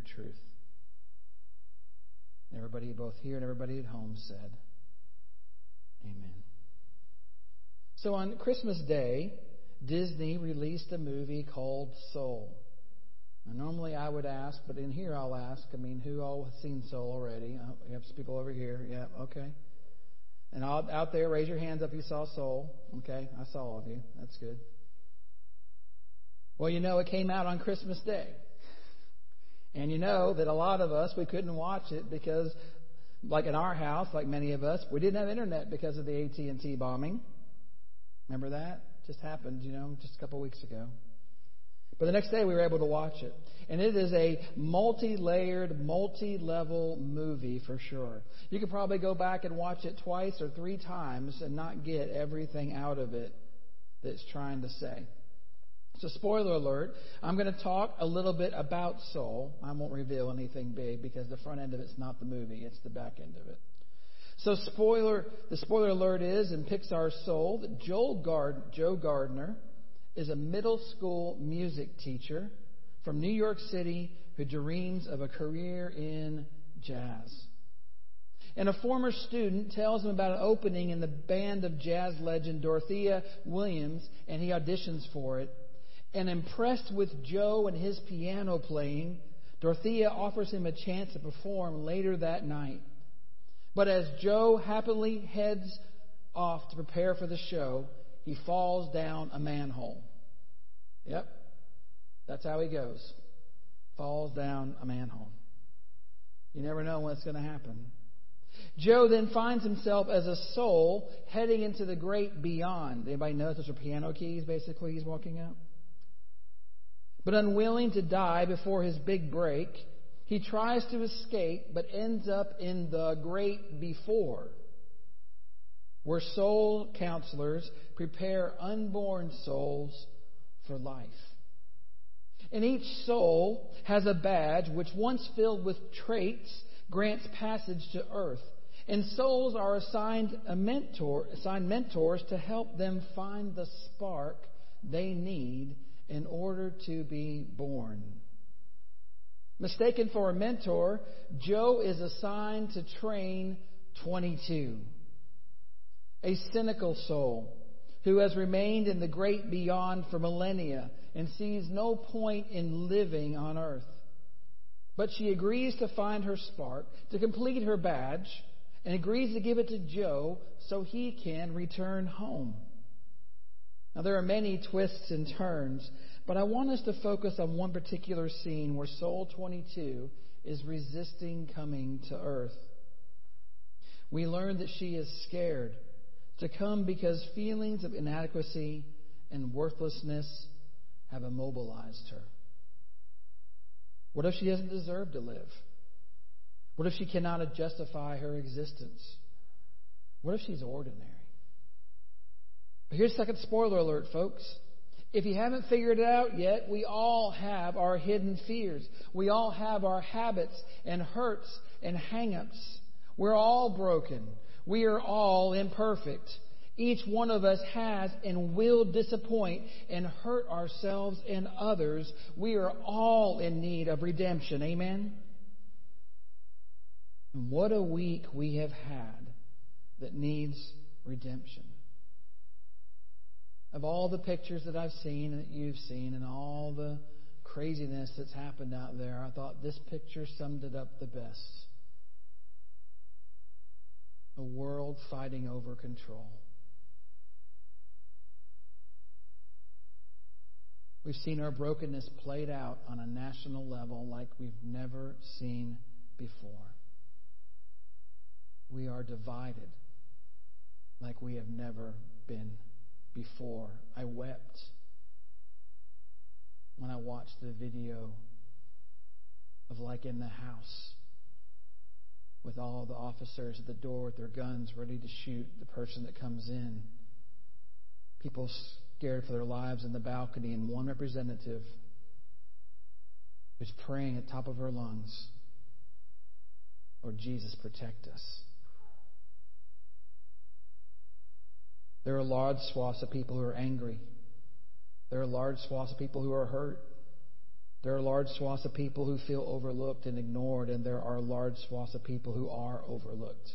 your truth. everybody both here and everybody at home said, Amen. So on Christmas Day, Disney released a movie called Soul. Now, normally I would ask, but in here I'll ask. I mean, who all has seen Soul already? Uh, we have some people over here. Yeah, okay. And out there, raise your hands up. You saw Soul. Okay, I saw all of you. That's good. Well, you know, it came out on Christmas Day. And you know that a lot of us, we couldn't watch it because, like in our house, like many of us, we didn't have internet because of the AT&T bombing. Remember that? Just happened, you know, just a couple weeks ago. But the next day we were able to watch it. And it is a multi layered, multi level movie for sure. You could probably go back and watch it twice or three times and not get everything out of it that it's trying to say. So, spoiler alert, I'm going to talk a little bit about Soul. I won't reveal anything big because the front end of it's not the movie, it's the back end of it. So, spoiler, the spoiler alert is in Pixar's Soul that Joel Gard, Joe Gardner is a middle school music teacher from New York City who dreams of a career in jazz. And a former student tells him about an opening in the band of jazz legend Dorothea Williams, and he auditions for it. And impressed with Joe and his piano playing, Dorothea offers him a chance to perform later that night. But as Joe happily heads off to prepare for the show, he falls down a manhole. Yep, that's how he goes. Falls down a manhole. You never know when it's going to happen. Joe then finds himself as a soul heading into the great beyond. Anybody notice those are piano keys, basically, he's walking out? But unwilling to die before his big break, he tries to escape but ends up in the great before, where soul counselors prepare unborn souls for life. And each soul has a badge which, once filled with traits, grants passage to earth. And souls are assigned a mentor, assigned mentors to help them find the spark they need in order to be born. Mistaken for a mentor, Joe is assigned to train 22. A cynical soul who has remained in the great beyond for millennia and sees no point in living on earth. But she agrees to find her spark, to complete her badge, and agrees to give it to Joe so he can return home. Now, there are many twists and turns, but I want us to focus on one particular scene where Soul 22 is resisting coming to earth. We learn that she is scared to come because feelings of inadequacy and worthlessness have immobilized her. What if she doesn't deserve to live? What if she cannot justify her existence? What if she's ordinary? But here's second spoiler alert, folks. If you haven't figured it out yet, we all have our hidden fears. We all have our habits and hurts and hangups. We're all broken. We are all imperfect. Each one of us has and will disappoint and hurt ourselves and others. We are all in need of redemption. Amen? What a week we have had that needs redemption of all the pictures that I've seen and that you've seen and all the craziness that's happened out there, I thought this picture summed it up the best. A world fighting over control. We've seen our brokenness played out on a national level like we've never seen before. We are divided like we have never been before. I wept when I watched the video of like in the house with all the officers at the door with their guns ready to shoot the person that comes in. People scared for their lives in the balcony, and one representative who's praying at the top of her lungs, Lord Jesus, protect us. There are large swaths of people who are angry. There are large swaths of people who are hurt. There are large swaths of people who feel overlooked and ignored, and there are large swaths of people who are overlooked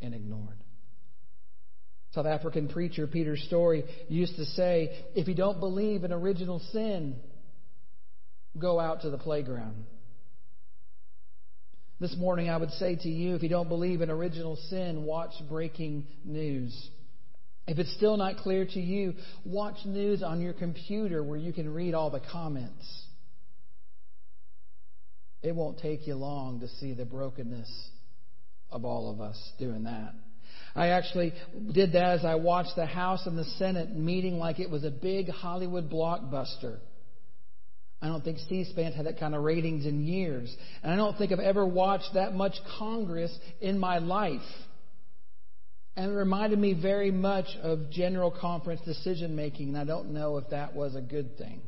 and ignored. South African preacher Peter Storey used to say, if you don't believe in original sin, go out to the playground. This morning, I would say to you, if you don't believe in original sin, watch breaking news. If it's still not clear to you, watch news on your computer where you can read all the comments. It won't take you long to see the brokenness of all of us doing that. I actually did that as I watched the House and the Senate meeting like it was a big Hollywood blockbuster. I don't think C SPAN had that kind of ratings in years. And I don't think I've ever watched that much Congress in my life. And it reminded me very much of general conference decision making, and I don't know if that was a good thing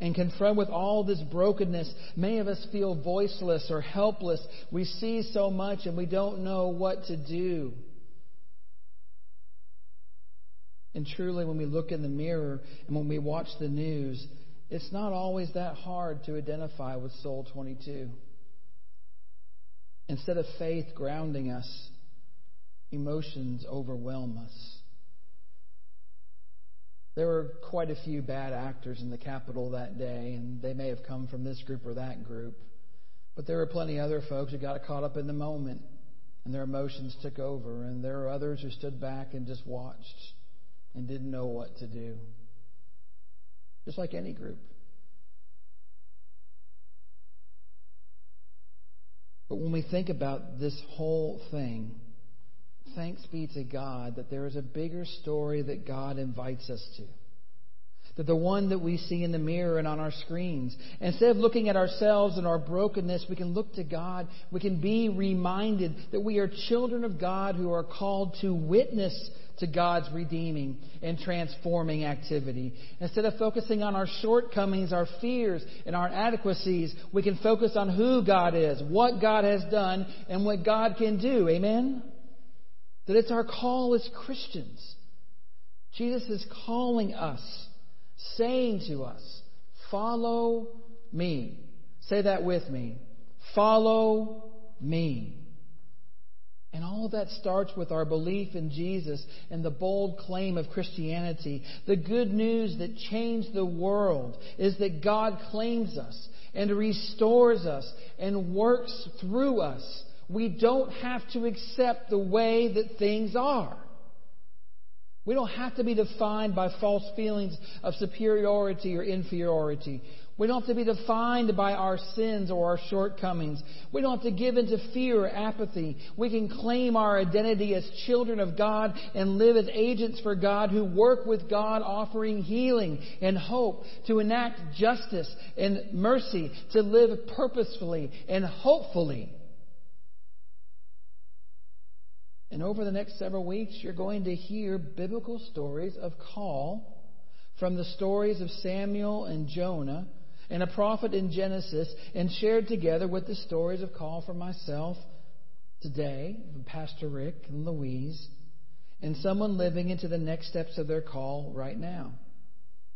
and confront with all this brokenness, many of us feel voiceless or helpless. We see so much and we don't know what to do. And truly, when we look in the mirror and when we watch the news, it's not always that hard to identify with Soul 22. Instead of faith grounding us, emotions overwhelm us. There were quite a few bad actors in the Capitol that day, and they may have come from this group or that group. But there were plenty of other folks who got caught up in the moment, and their emotions took over. And there were others who stood back and just watched and didn't know what to do. Just like any group. But when we think about this whole thing, thanks be to God that there is a bigger story that God invites us to. That the one that we see in the mirror and on our screens, instead of looking at ourselves and our brokenness, we can look to God. We can be reminded that we are children of God who are called to witness to God's redeeming and transforming activity. Instead of focusing on our shortcomings, our fears, and our inadequacies, we can focus on who God is, what God has done, and what God can do. Amen? That it's our call as Christians. Jesus is calling us, saying to us, Follow me. Say that with me. Follow me. And all of that starts with our belief in Jesus and the bold claim of Christianity. The good news that changed the world is that God claims us and restores us and works through us we don't have to accept the way that things are. We don't have to be defined by false feelings of superiority or inferiority. We don't have to be defined by our sins or our shortcomings. We don't have to give into fear or apathy. We can claim our identity as children of God and live as agents for God who work with God, offering healing and hope, to enact justice and mercy, to live purposefully and hopefully. And over the next several weeks, you're going to hear biblical stories of call from the stories of Samuel and Jonah and a prophet in Genesis and shared together with the stories of call for myself today, Pastor Rick and Louise, and someone living into the next steps of their call right now.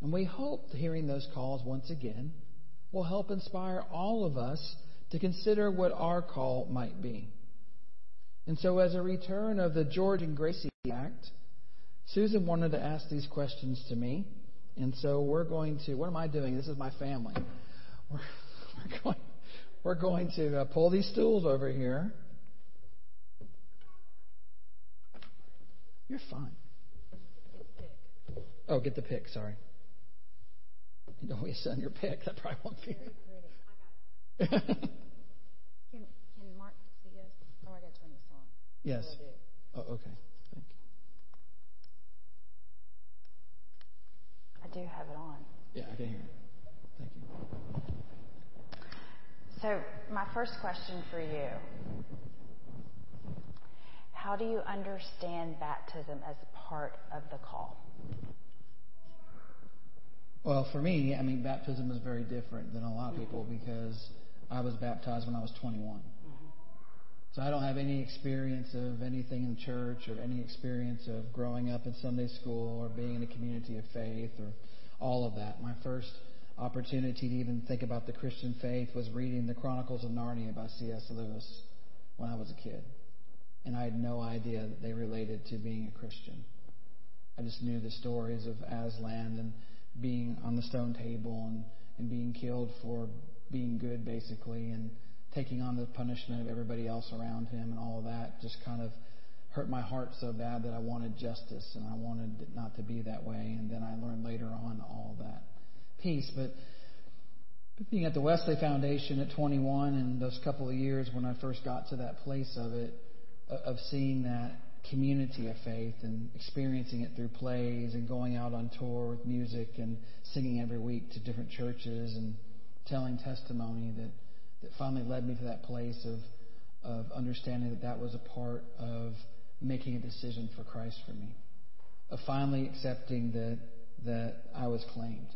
And we hope hearing those calls once again will help inspire all of us to consider what our call might be. And so, as a return of the George and Gracie Act, Susan wanted to ask these questions to me. And so, we're going to, what am I doing? This is my family. We're, we're going, we're going to uh, pull these stools over here. You're fine. Oh, get the pick, sorry. You don't always send your pick. That probably won't be. Very pretty. I got it. can, can Mark see us? Oh, I got to turn this on. Yes. Oh, okay. Thank you. I do have it on. Yeah, I can hear it. Thank you. So, my first question for you How do you understand baptism as part of the call? Well, for me, I mean, baptism is very different than a lot of people because I was baptized when I was 21. So I don't have any experience of anything in church or any experience of growing up in Sunday school or being in a community of faith or all of that. My first opportunity to even think about the Christian faith was reading the Chronicles of Narnia by C.S. Lewis when I was a kid. And I had no idea that they related to being a Christian. I just knew the stories of Aslan and being on the stone table and, and being killed for being good, basically, and taking on the punishment of everybody else around him and all of that just kind of hurt my heart so bad that I wanted justice and I wanted it not to be that way. And then I learned later on all that piece. But being at the Wesley Foundation at 21 and those couple of years when I first got to that place of it, uh, of seeing that community of faith and experiencing it through plays and going out on tour with music and singing every week to different churches and telling testimony that, that finally led me to that place of, of understanding that that was a part of making a decision for Christ for me, of finally accepting that, that I was claimed.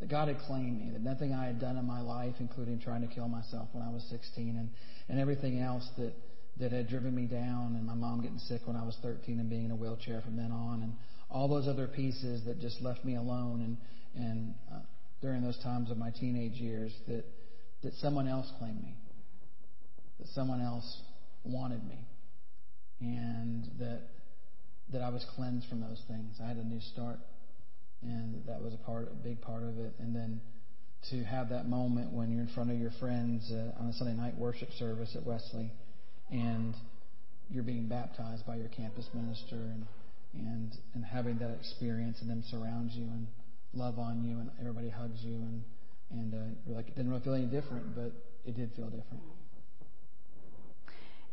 That God had claimed me, that nothing I had done in my life, including trying to kill myself when I was 16 and, and everything else that, that had driven me down, and my mom getting sick when I was 13 and being in a wheelchair from then on, and all those other pieces that just left me alone and, and uh, during those times of my teenage years, that, that someone else claimed me, that someone else wanted me and that that I was cleansed from those things. I had a new start, and that was a part, a big part of it. And then to have that moment when you're in front of your friends uh, on a Sunday night worship service at Wesley, and you're being baptized by your campus minister, and and and having that experience, and them surround you and love on you, and everybody hugs you, and and uh, like it didn't really feel any different, but it did feel different.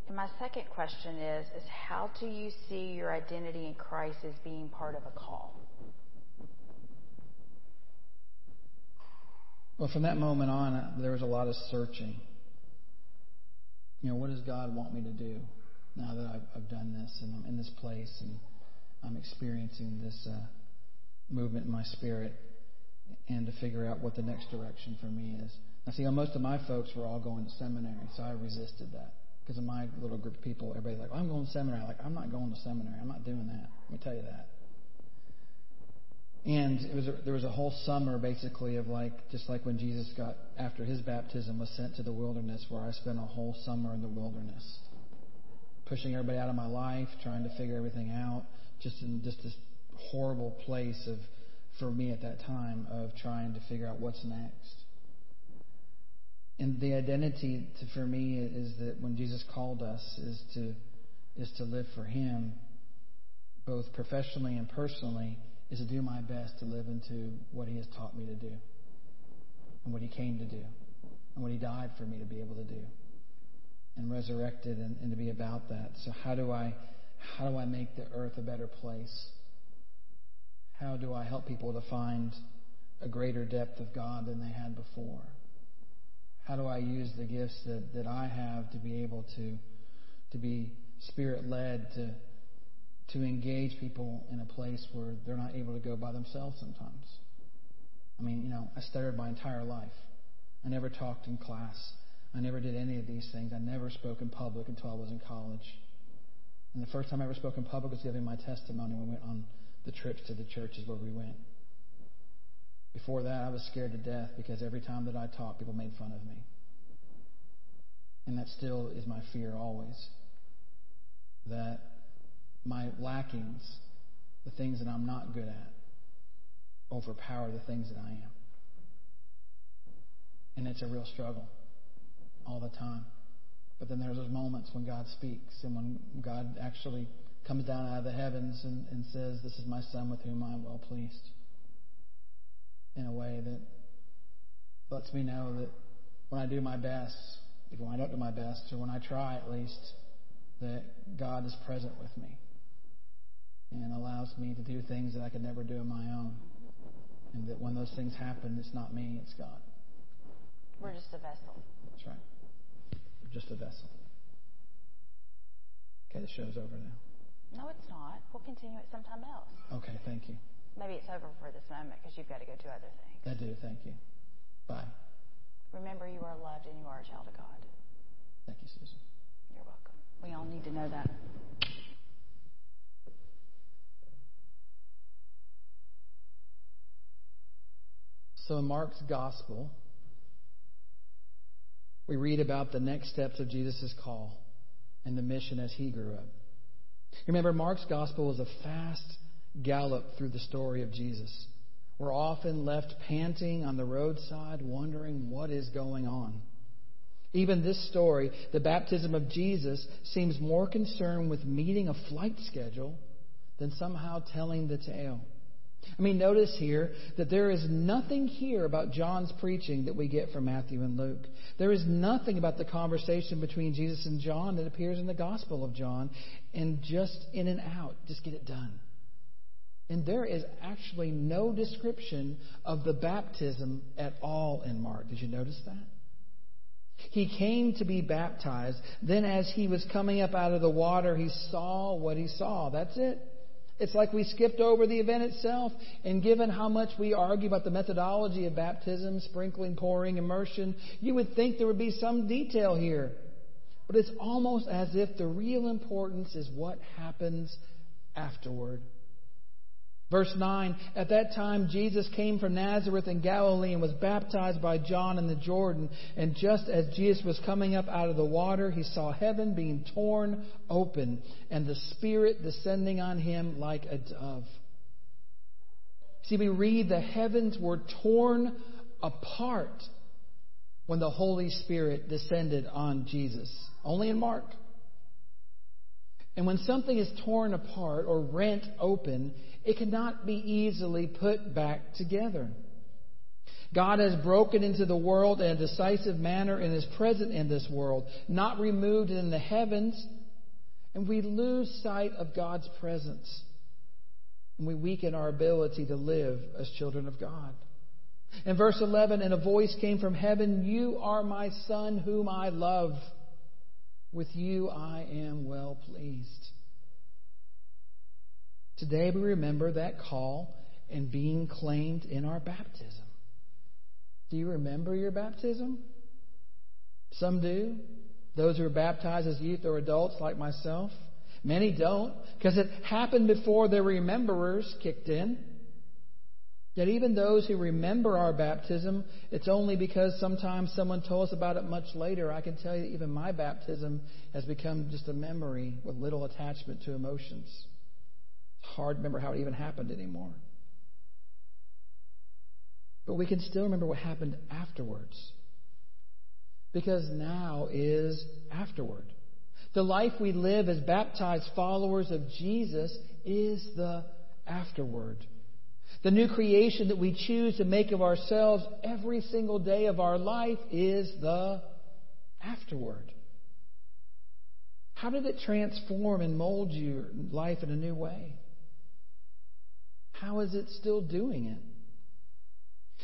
And my second question is, is how do you see your identity in Christ as being part of a call? Well, from that moment on, uh, there was a lot of searching. You know, what does God want me to do now that I've, I've done this and I'm in this place and I'm experiencing this uh, movement in my spirit and to figure out what the next direction for me is. Now, see, most of my folks were all going to seminary, so I resisted that because of my little group of people, everybody's like, well, I'm going to seminary. Like, I'm not going to seminary. I'm not doing that. Let me tell you that. And it was a, there was a whole summer basically of like just like when Jesus got after his baptism was sent to the wilderness where I spent a whole summer in the wilderness, pushing everybody out of my life, trying to figure everything out, just in just this horrible place of for me at that time of trying to figure out what's next. And the identity to, for me is that when Jesus called us is to is to live for Him, both professionally and personally, is to do my best to live into what He has taught me to do, and what He came to do, and what He died for me to be able to do, and resurrected and, and to be about that. So how do I how do I make the earth a better place? How do I help people to find a greater depth of God than they had before? How do I use the gifts that, that I have to be able to to be spirit led to to engage people in a place where they're not able to go by themselves sometimes. I mean, you know, I stuttered my entire life. I never talked in class. I never did any of these things. I never spoke in public until I was in college. And the first time I ever spoke in public was giving my testimony when we went on the trips to the churches where we went. Before that, I was scared to death because every time that I talked, people made fun of me. And that still is my fear always. That my lackings, the things that I'm not good at, overpower the things that I am. And it's a real struggle all the time. But then there's those moments when God speaks and when God actually comes down out of the heavens and, and says, This is my son with whom I am well pleased in a way that lets me know that when I do my best, even when I don't do my best, or when I try at least, that God is present with me and allows me to do things that I could never do on my own. And that when those things happen, it's not me, it's God. We're just a vessel. That's right. We're just a vessel. Okay, the show's over now. No, it's not. We'll continue it sometime else. Okay, thank you. Maybe it's over for this moment because you've got to go do other things. I do. Thank you. Bye. Remember, you are loved and you are a child of God. Thank you, Susan. You're welcome. We all need to know that. So in Mark's gospel, we read about the next steps of Jesus' call and the mission as he grew up. Remember, Mark's gospel was a fast gallop through the story of Jesus. We're often left panting on the roadside, wondering what is going on. Even this story, the baptism of Jesus, seems more concerned with meeting a flight schedule than somehow telling the tale. I mean, notice here that there is nothing here about John's preaching that we get from Matthew and Luke. There is nothing about the conversation between Jesus and John that appears in the Gospel of John. And just in and out, just get it done. And there is actually no description of the baptism at all in Mark. Did you notice that? He came to be baptized. Then, as he was coming up out of the water, he saw what he saw. That's it. It's like we skipped over the event itself. And given how much we argue about the methodology of baptism, sprinkling, pouring, immersion, you would think there would be some detail here. But it's almost as if the real importance is what happens afterward. Verse 9 At that time, Jesus came from Nazareth in Galilee and was baptized by John in the Jordan. And just as Jesus was coming up out of the water, he saw heaven being torn open and the Spirit descending on him like a dove. See, we read the heavens were torn apart when the Holy Spirit descended on Jesus. Only in Mark. And when something is torn apart or rent open, it cannot be easily put back together. God has broken into the world in a decisive manner and is present in this world, not removed in the heavens, and we lose sight of God's presence. And we weaken our ability to live as children of God. In verse 11, and a voice came from heaven You are my Son, whom I love. With you I am well pleased. Today we remember that call and being claimed in our baptism. Do you remember your baptism? Some do. Those who are baptized as youth or adults, like myself. Many don't, because it happened before the rememberers kicked in. Yet, even those who remember our baptism, it's only because sometimes someone told us about it much later. I can tell you even my baptism has become just a memory with little attachment to emotions. It's hard to remember how it even happened anymore. But we can still remember what happened afterwards. Because now is afterward. The life we live as baptized followers of Jesus is the afterward. The new creation that we choose to make of ourselves every single day of our life is the afterward. How did it transform and mold your life in a new way? How is it still doing it?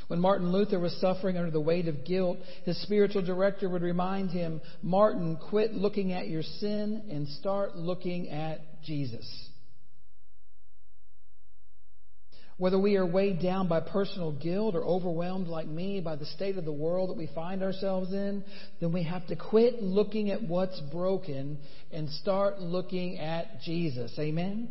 When Martin Luther was suffering under the weight of guilt, his spiritual director would remind him, Martin, quit looking at your sin and start looking at Jesus. Whether we are weighed down by personal guilt or overwhelmed like me by the state of the world that we find ourselves in, then we have to quit looking at what's broken and start looking at Jesus. Amen?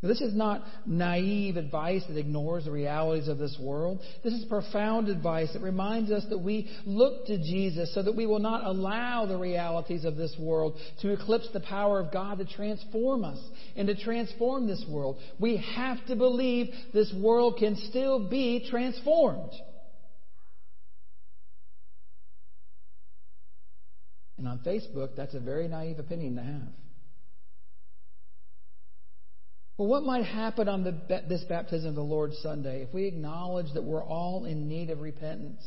Now, this is not naive advice that ignores the realities of this world. This is profound advice that reminds us that we look to Jesus so that we will not allow the realities of this world to eclipse the power of God to transform us and to transform this world. We have to believe this world can still be transformed. And on Facebook, that's a very naive opinion to have. Well, what might happen on the, this baptism of the Lord Sunday if we acknowledge that we're all in need of repentance,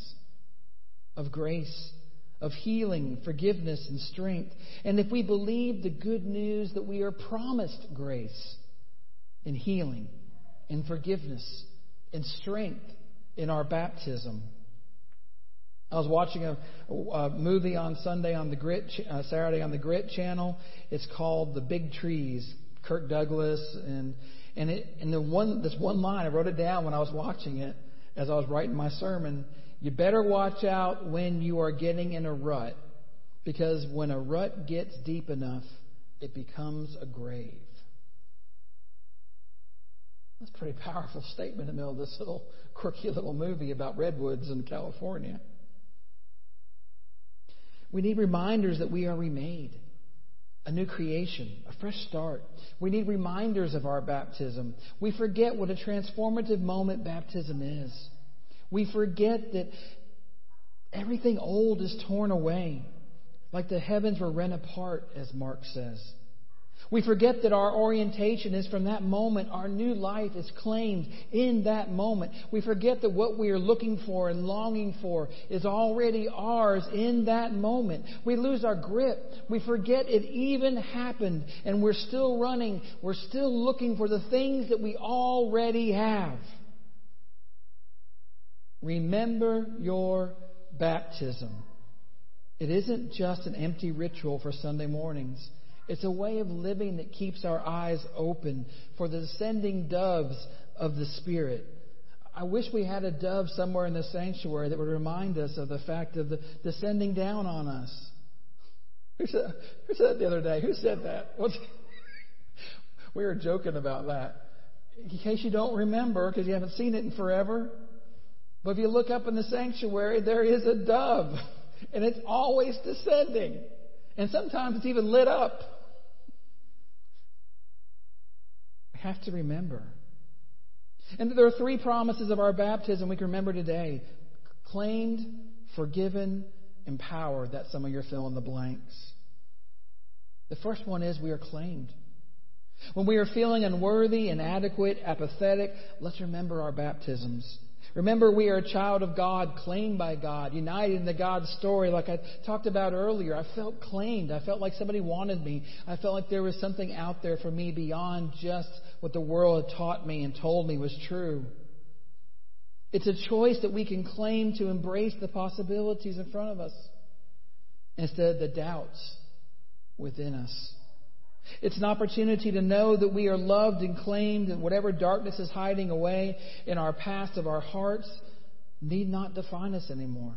of grace, of healing, forgiveness, and strength, and if we believe the good news that we are promised grace and healing and forgiveness and strength in our baptism? I was watching a, a, movie on Sunday on the Grit, uh, Saturday on the Grit channel. It's called The Big Trees. Kirk Douglas, and and it and the one this one line I wrote it down when I was watching it as I was writing my sermon. You better watch out when you are getting in a rut, because when a rut gets deep enough, it becomes a grave. That's a pretty powerful statement in the middle of this little quirky little movie about redwoods in California. We need reminders that we are remade, a new creation, a fresh start. We need reminders of our baptism. We forget what a transformative moment baptism is. We forget that everything old is torn away, like the heavens were rent apart, as Mark says. We forget that our orientation is from that moment. Our new life is claimed in that moment. We forget that what we are looking for and longing for is already ours in that moment. We lose our grip. We forget it even happened and we're still running. We're still looking for the things that we already have. Remember your baptism. It isn't just an empty ritual for Sunday mornings. It's a way of living that keeps our eyes open for the descending doves of the Spirit. I wish we had a dove somewhere in the sanctuary that would remind us of the fact of the descending down on us. Who said, who said that the other day? Who said that? What's, we were joking about that. In case you don't remember, because you haven't seen it in forever, but if you look up in the sanctuary, there is a dove, and it's always descending. And sometimes it's even lit up. We have to remember. And there are three promises of our baptism we can remember today claimed, forgiven, empowered. That's some of your fill in the blanks. The first one is we are claimed. When we are feeling unworthy, inadequate, apathetic, let's remember our baptisms. Remember, we are a child of God, claimed by God, united in the God story, like I talked about earlier. I felt claimed. I felt like somebody wanted me. I felt like there was something out there for me beyond just what the world had taught me and told me was true. It's a choice that we can claim to embrace the possibilities in front of us instead of the doubts within us. It's an opportunity to know that we are loved and claimed, and whatever darkness is hiding away in our past of our hearts need not define us anymore.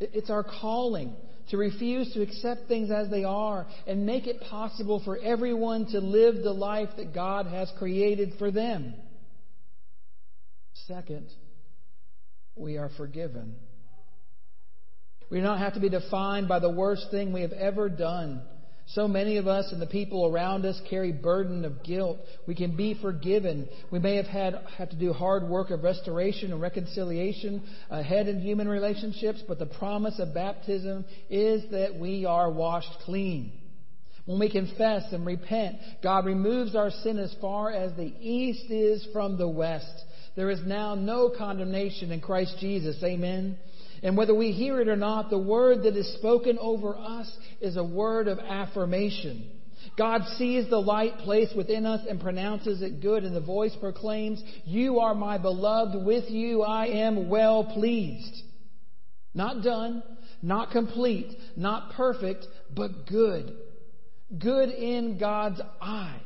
It's our calling to refuse to accept things as they are and make it possible for everyone to live the life that God has created for them. Second, we are forgiven. We do not have to be defined by the worst thing we have ever done so many of us and the people around us carry burden of guilt. We can be forgiven. We may have had have to do hard work of restoration and reconciliation uh, ahead in human relationships, but the promise of baptism is that we are washed clean. When we confess and repent, God removes our sin as far as the east is from the west. There is now no condemnation in Christ Jesus. Amen. And whether we hear it or not, the word that is spoken over us is a word of affirmation. God sees the light placed within us and pronounces it good, and the voice proclaims, You are my beloved, with you I am well pleased. Not done, not complete, not perfect, but good. Good in God's eyes.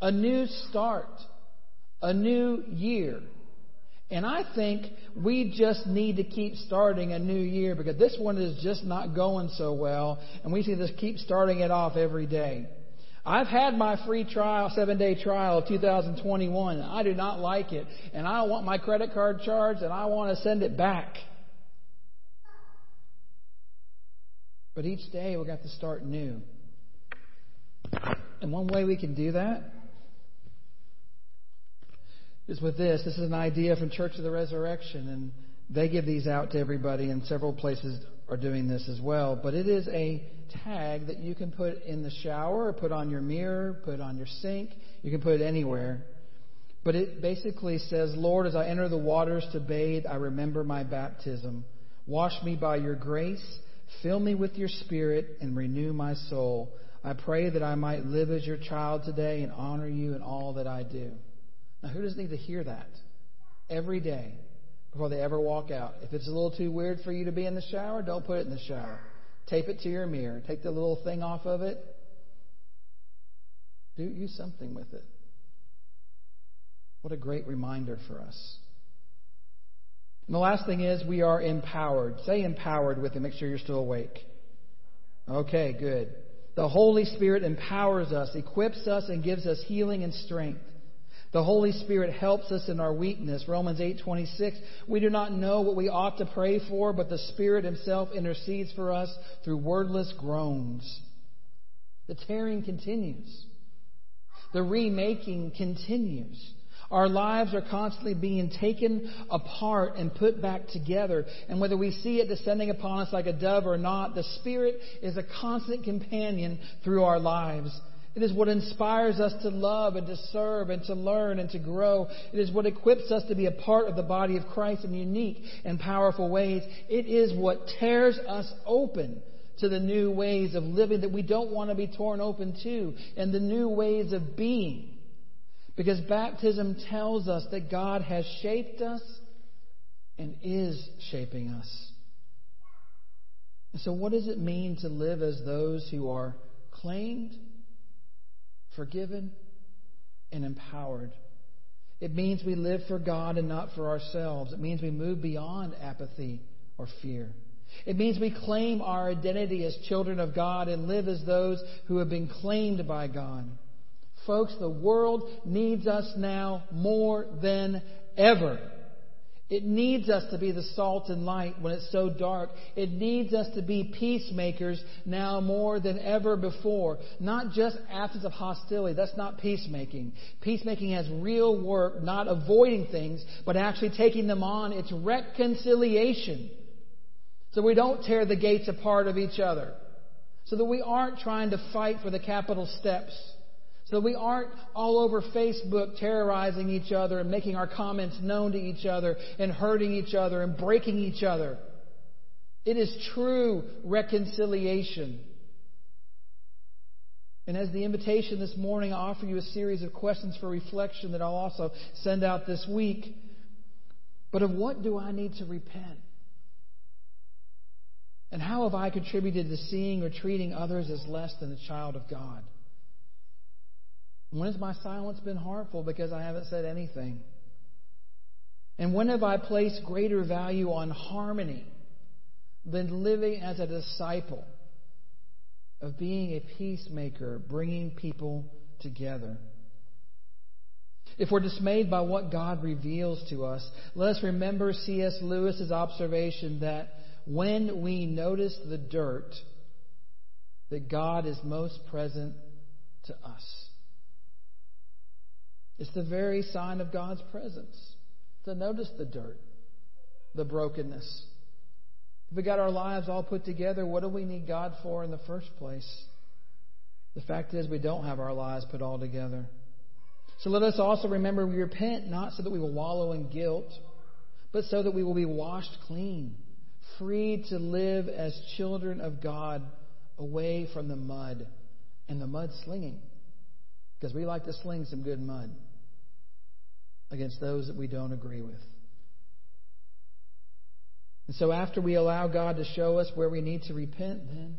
A new start, a new year. And I think we just need to keep starting a new year because this one is just not going so well, and we need to keep starting it off every day. I've had my free trial, seven day trial of 2021, and I do not like it. And I want my credit card charged, and I want to send it back. But each day we've got to start new. And one way we can do that is with this. This is an idea from Church of the Resurrection, and they give these out to everybody, and several places are doing this as well. But it is a tag that you can put in the shower, put on your mirror, put on your sink. You can put it anywhere. But it basically says, Lord, as I enter the waters to bathe, I remember my baptism. Wash me by your grace, fill me with your spirit, and renew my soul. I pray that I might live as your child today and honor you in all that I do. Now, who doesn't need to hear that every day before they ever walk out? If it's a little too weird for you to be in the shower, don't put it in the shower. Tape it to your mirror. Take the little thing off of it. Do use something with it. What a great reminder for us. And the last thing is we are empowered. Say empowered with it. Make sure you're still awake. Okay, good. The Holy Spirit empowers us, equips us, and gives us healing and strength. The Holy Spirit helps us in our weakness. Romans 8:26. We do not know what we ought to pray for, but the Spirit himself intercedes for us through wordless groans. The tearing continues. The remaking continues. Our lives are constantly being taken apart and put back together. And whether we see it descending upon us like a dove or not, the Spirit is a constant companion through our lives. It is what inspires us to love and to serve and to learn and to grow. It is what equips us to be a part of the body of Christ in unique and powerful ways. It is what tears us open to the new ways of living that we don't want to be torn open to and the new ways of being. Because baptism tells us that God has shaped us and is shaping us. so, what does it mean to live as those who are claimed? Forgiven, and empowered. It means we live for God and not for ourselves. It means we move beyond apathy or fear. It means we claim our identity as children of God and live as those who have been claimed by God. Folks, the world needs us now more than ever. It needs us to be the salt and light when it's so dark. It needs us to be peacemakers now more than ever before. Not just absence of hostility. That's not peacemaking. Peacemaking has real work, not avoiding things, but actually taking them on. It's reconciliation. So we don't tear the gates apart of each other. So that we aren't trying to fight for the Capitol steps. So we aren't all over Facebook terrorizing each other and making our comments known to each other and hurting each other and breaking each other. It is true reconciliation. And as the invitation this morning, I offer you a series of questions for reflection that I'll also send out this week. But of what do I need to repent? And how have I contributed to seeing or treating others as less than a child of God? When has my silence been harmful because I haven't said anything? And when have I placed greater value on harmony than living as a disciple of being a peacemaker, bringing people together? If we're dismayed by what God reveals to us, let us remember C.S. Lewis's observation that when we notice the dirt, that God is most present to us. It's the very sign of God's presence to notice the dirt, the brokenness. If we got our lives all put together, what do we need God for in the first place? The fact is, we don't have our lives put all together. So let us also remember we repent not so that we will wallow in guilt, but so that we will be washed clean, free to live as children of God away from the mud and the mud slinging because we like to sling some good mud against those that we don't agree with. And so, after we allow God to show us where we need to repent, then,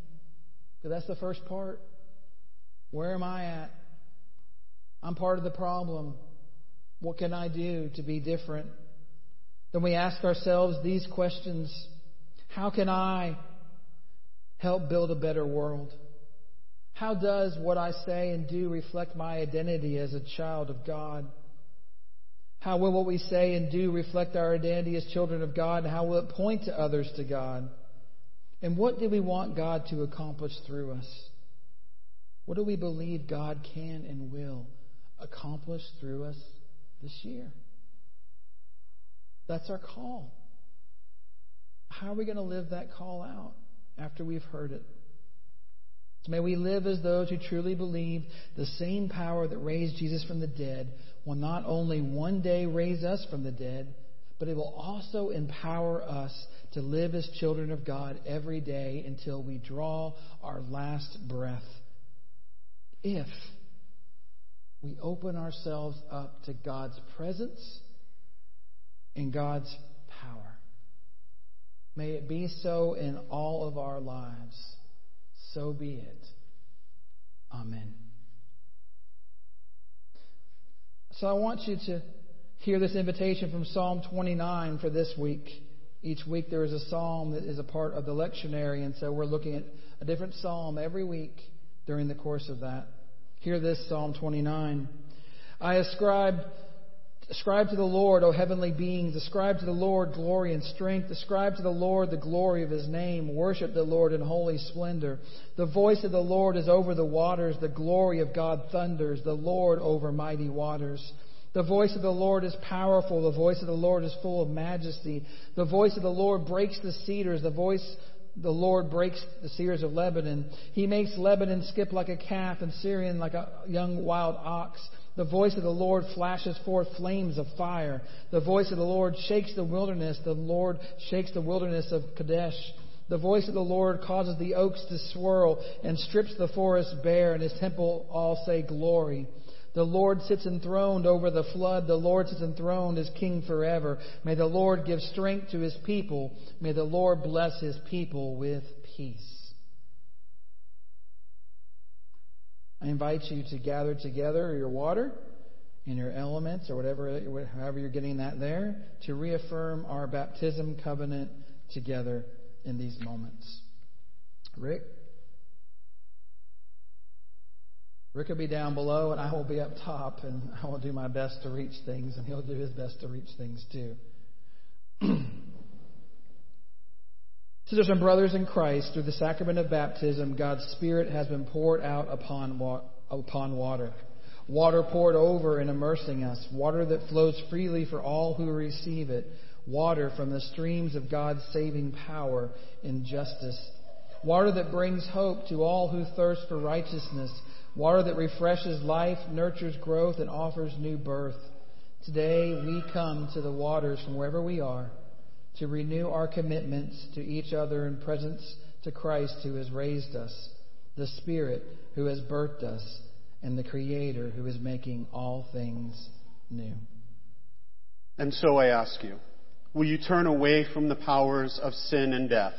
because that's the first part. Where am I at? I'm part of the problem. What can I do to be different? Then we ask ourselves these questions How can I help build a better world? How does what I say and do reflect my identity as a child of God? How will what we say and do reflect our identity as children of God? And how will it point to others to God? And what do we want God to accomplish through us? What do we believe God can and will accomplish through us this year? That's our call. How are we going to live that call out after we've heard it? May we live as those who truly believe the same power that raised Jesus from the dead will not only one day raise us from the dead, but it will also empower us to live as children of God every day until we draw our last breath. If we open ourselves up to God's presence and God's power. May it be so in all of our lives so be it. Amen. So I want you to hear this invitation from Psalm 29 for this week. Each week there is a psalm that is a part of the lectionary, and so we're looking at a different psalm every week during the course of that. Hear this Psalm 29. I ascribe Ascribe to the Lord, O heavenly beings. Ascribe to the Lord glory and strength. Ascribe to the Lord the glory of his name. Worship the Lord in holy splendor. The voice of the Lord is over the waters. The glory of God thunders. The Lord over mighty waters. The voice of the Lord is powerful. The voice of the Lord is full of majesty. The voice of the Lord breaks the cedars. The voice the Lord breaks the cedars of Lebanon. He makes Lebanon skip like a calf and Sirion like a young wild ox. The voice of the Lord flashes forth flames of fire. The voice of the Lord shakes the wilderness. The Lord shakes the wilderness of Kadesh. The voice of the Lord causes the oaks to swirl and strips the forest bare, and his temple all say glory. The Lord sits enthroned over the flood. The Lord sits enthroned as king forever. May the Lord give strength to his people. May the Lord bless his people with peace. I invite you to gather together your water and your elements or whatever, however you're getting that there, to reaffirm our baptism covenant together in these moments. Rick? Rick will be down below and I will be up top and I will do my best to reach things and he'll do his best to reach things too. Sisters and brothers in Christ, through the sacrament of baptism, God's Spirit has been poured out upon, wa- upon water. Water poured over and immersing us. Water that flows freely for all who receive it. Water from the streams of God's saving power and justice. Water that brings hope to all who thirst for righteousness. Water that refreshes life, nurtures growth, and offers new birth. Today we come to the waters from wherever we are to renew our commitments to each other in presence to Christ who has raised us, the Spirit who has birthed us, and the Creator who is making all things new. And so I ask you, will you turn away from the powers of sin and death?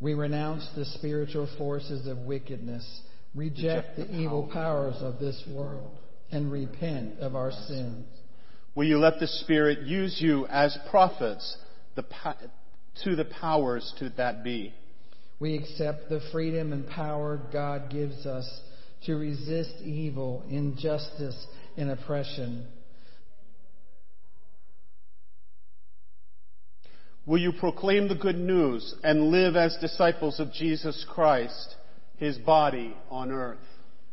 We renounce the spiritual forces of wickedness, reject, reject the, the evil powers of this world, and repent of our sins Will you let the Spirit use you as prophets the, to the powers to that be? We accept the freedom and power God gives us to resist evil, injustice, and oppression. Will you proclaim the good news and live as disciples of Jesus Christ, his body on earth?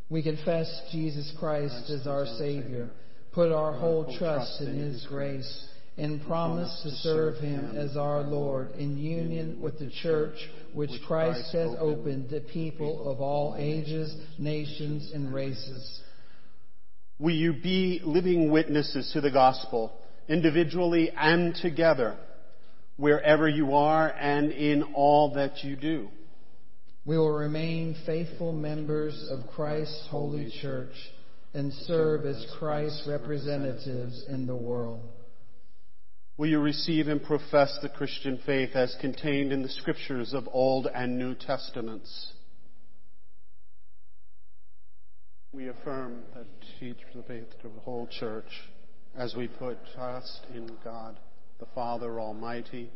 We confess Jesus Christ as our Savior put our whole trust in His grace, and promise to serve Him as our Lord in union with the church which Christ has opened to people of all ages, nations, and races. Will you be living witnesses to the gospel, individually and together, wherever you are and in all that you do? We will remain faithful members of Christ's holy church and serve as Christ's representatives in the world. Will you receive and profess the Christian faith as contained in the scriptures of Old and New Testaments? We affirm that teach the faith to the whole church as we put trust in God, the Father Almighty,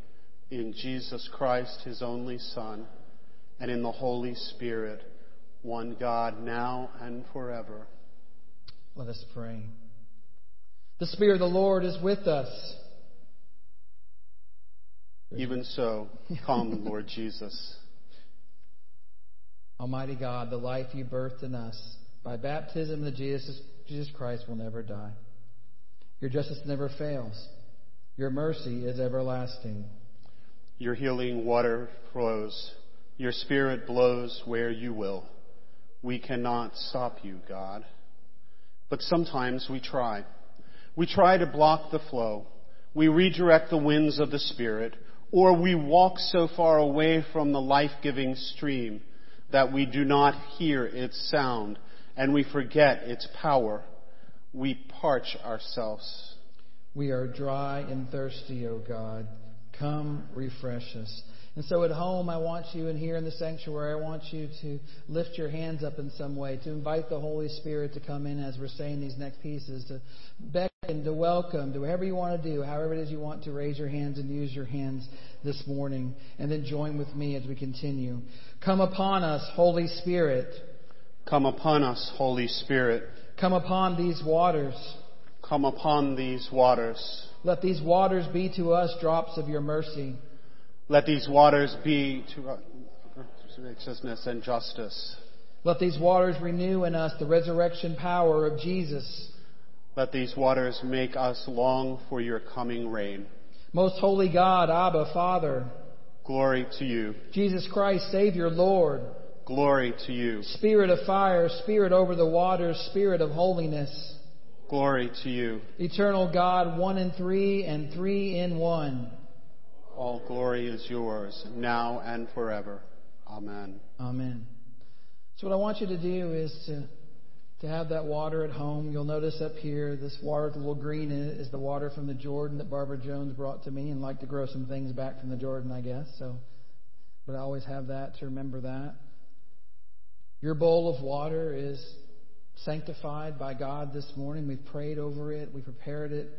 in Jesus Christ, His only Son, and in the Holy Spirit, one God, now and forever. Let us pray. The Spirit of the Lord is with us. Even so, come, Lord Jesus. Almighty God, the life you birthed in us by baptism of Jesus, Jesus Christ will never die. Your justice never fails. Your mercy is everlasting. Your healing water flows. Your spirit blows where you will. We cannot stop you, God. But sometimes we try. We try to block the flow. We redirect the winds of the Spirit, or we walk so far away from the life-giving stream that we do not hear its sound and we forget its power. We parch ourselves. We are dry and thirsty, O God. Come refresh us. And so at home, I want you, and here in the sanctuary, I want you to lift your hands up in some way, to invite the Holy Spirit to come in as we're saying these next pieces, to beckon, to welcome, to whatever you want to do, however it is you want to raise your hands and use your hands this morning. And then join with me as we continue. Come upon us, Holy Spirit. Come upon us, Holy Spirit. Come upon these waters. Come upon these waters. Let these waters be to us drops of your mercy. Let these waters be to us righteousness and justice. Let these waters renew in us the resurrection power of Jesus. Let these waters make us long for your coming reign. Most holy God, Abba, Father, Glory to you. Jesus Christ, Savior, Lord, Glory to you. Spirit of fire, Spirit over the waters, Spirit of holiness, Glory to you. eternal God, one in three and three in one. All glory is yours, now and forever. Amen. Amen. So what I want you to do is to to have that water at home. You'll notice up here this water, the little green it, is the water from the Jordan that Barbara Jones brought to me, and like to grow some things back from the Jordan, I guess. So, but I always have that to remember that. Your bowl of water is sanctified by God this morning. We've prayed over it. We prepared it.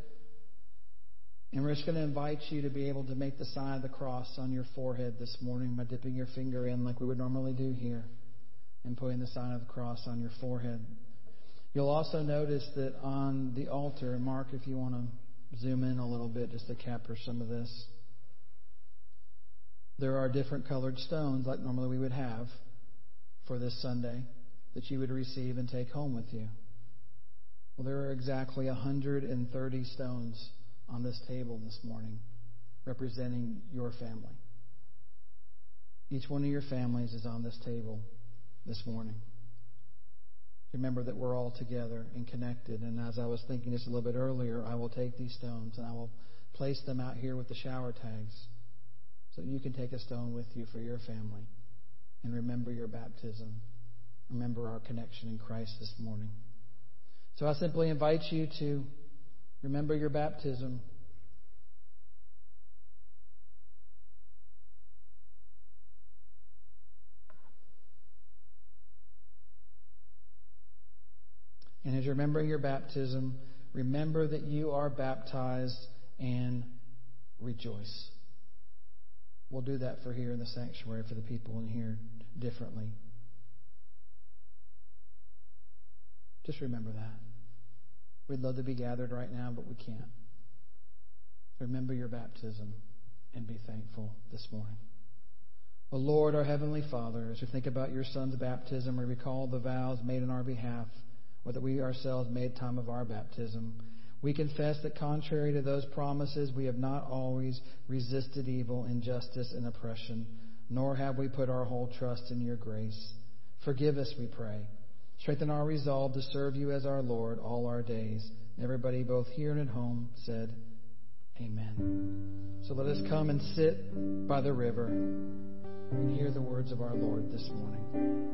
And we're just going to invite you to be able to make the sign of the cross on your forehead this morning by dipping your finger in like we would normally do here and putting the sign of the cross on your forehead. You'll also notice that on the altar, Mark, if you want to zoom in a little bit just to capture some of this, there are different colored stones like normally we would have for this Sunday that you would receive and take home with you. Well, there are exactly 130 stones on this table this morning representing your family. Each one of your families is on this table this morning. Remember that we're all together and connected. And as I was thinking just a little bit earlier, I will take these stones and I will place them out here with the shower tags so you can take a stone with you for your family and remember your baptism. Remember our connection in Christ this morning. So I simply invite you to remember your baptism. And as you're remembering your baptism, remember that you are baptized and rejoice. We'll do that for here in the sanctuary for the people in here differently. Just remember that. We'd love to be gathered right now, but we can't. Remember your baptism and be thankful this morning. O Lord, our Heavenly Father, as we think about your Son's baptism, we recall the vows made in our behalf, or that we ourselves made time of our baptism. We confess that contrary to those promises, we have not always resisted evil, injustice, and oppression, nor have we put our whole trust in your grace. Forgive us, we pray. Strengthen our resolve to serve you as our Lord all our days. Everybody, both here and at home, said, Amen. So let us come and sit by the river and hear the words of our Lord this morning.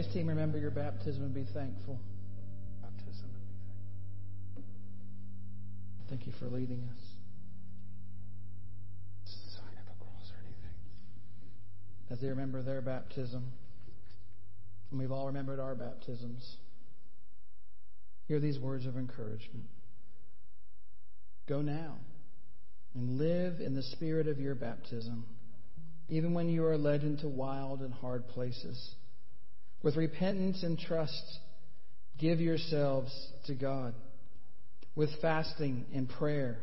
Praise team, remember your baptism and be thankful. Baptism and be thankful. Thank you for leading us. Sign of a cross or anything. As they remember their baptism, and we've all remembered our baptisms, hear these words of encouragement. Go now and live in the spirit of your baptism, even when you are led into wild and hard places. With repentance and trust, give yourselves to God. With fasting and prayer,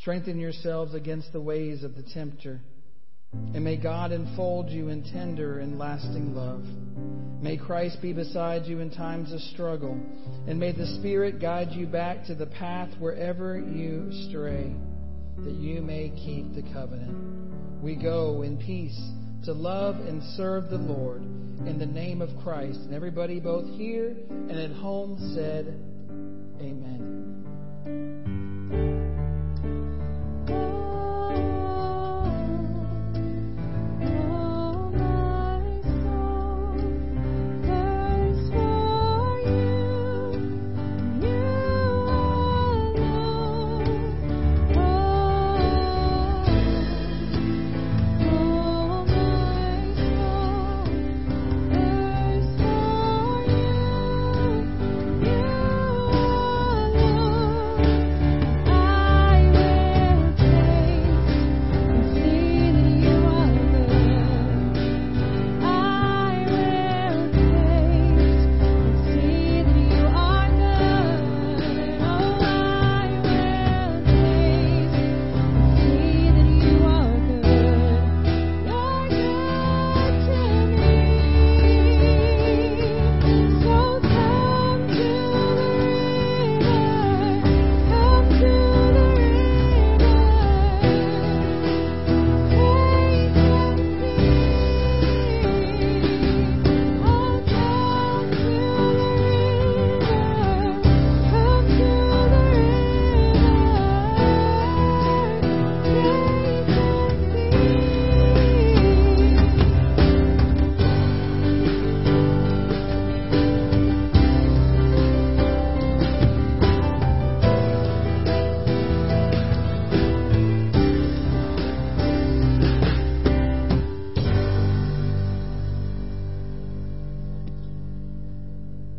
strengthen yourselves against the ways of the tempter. And may God enfold you in tender and lasting love. May Christ be beside you in times of struggle. And may the Spirit guide you back to the path wherever you stray, that you may keep the covenant. We go in peace to love and serve the Lord in the name of Christ. And everybody, both here and at home, said, Amen.